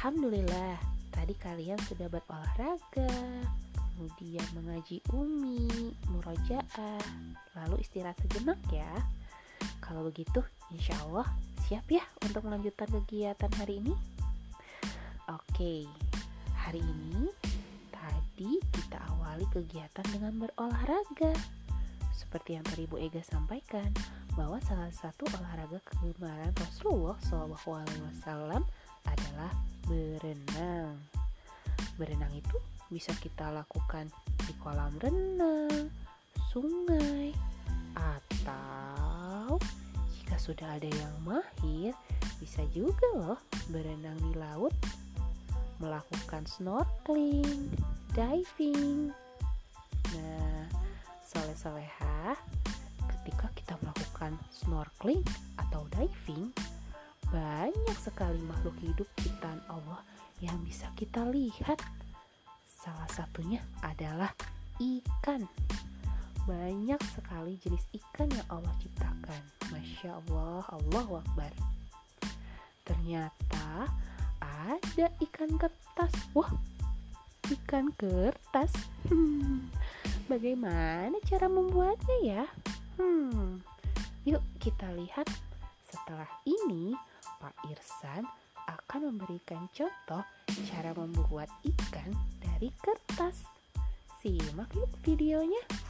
Alhamdulillah, tadi kalian sudah berolahraga, kemudian mengaji umi, murojaah, lalu istirahat sejenak ya. Kalau begitu, insya Allah siap ya untuk melanjutkan kegiatan hari ini? Oke, hari ini tadi kita awali kegiatan dengan berolahraga. Seperti yang tadi Bu Ega sampaikan, bahwa salah satu olahraga kegemaran Rasulullah SAW adalah berenang. Berenang itu bisa kita lakukan di kolam renang, sungai, atau jika sudah ada yang mahir, bisa juga loh berenang di laut melakukan snorkeling, diving. Nah, soleh-soleha, ketika kita melakukan snorkeling atau diving, banyak sekali makhluk hidup ciptaan Allah yang bisa kita lihat. Salah satunya adalah ikan. Banyak sekali jenis ikan yang Allah ciptakan. Masya Allah, Allah Akbar. Ternyata ada ikan kertas. Wah, ikan kertas. Hmm, bagaimana cara membuatnya ya? Hmm, yuk kita lihat. Setelah ini, Pak Irsan akan memberikan contoh cara membuat ikan dari kertas. Simak yuk videonya.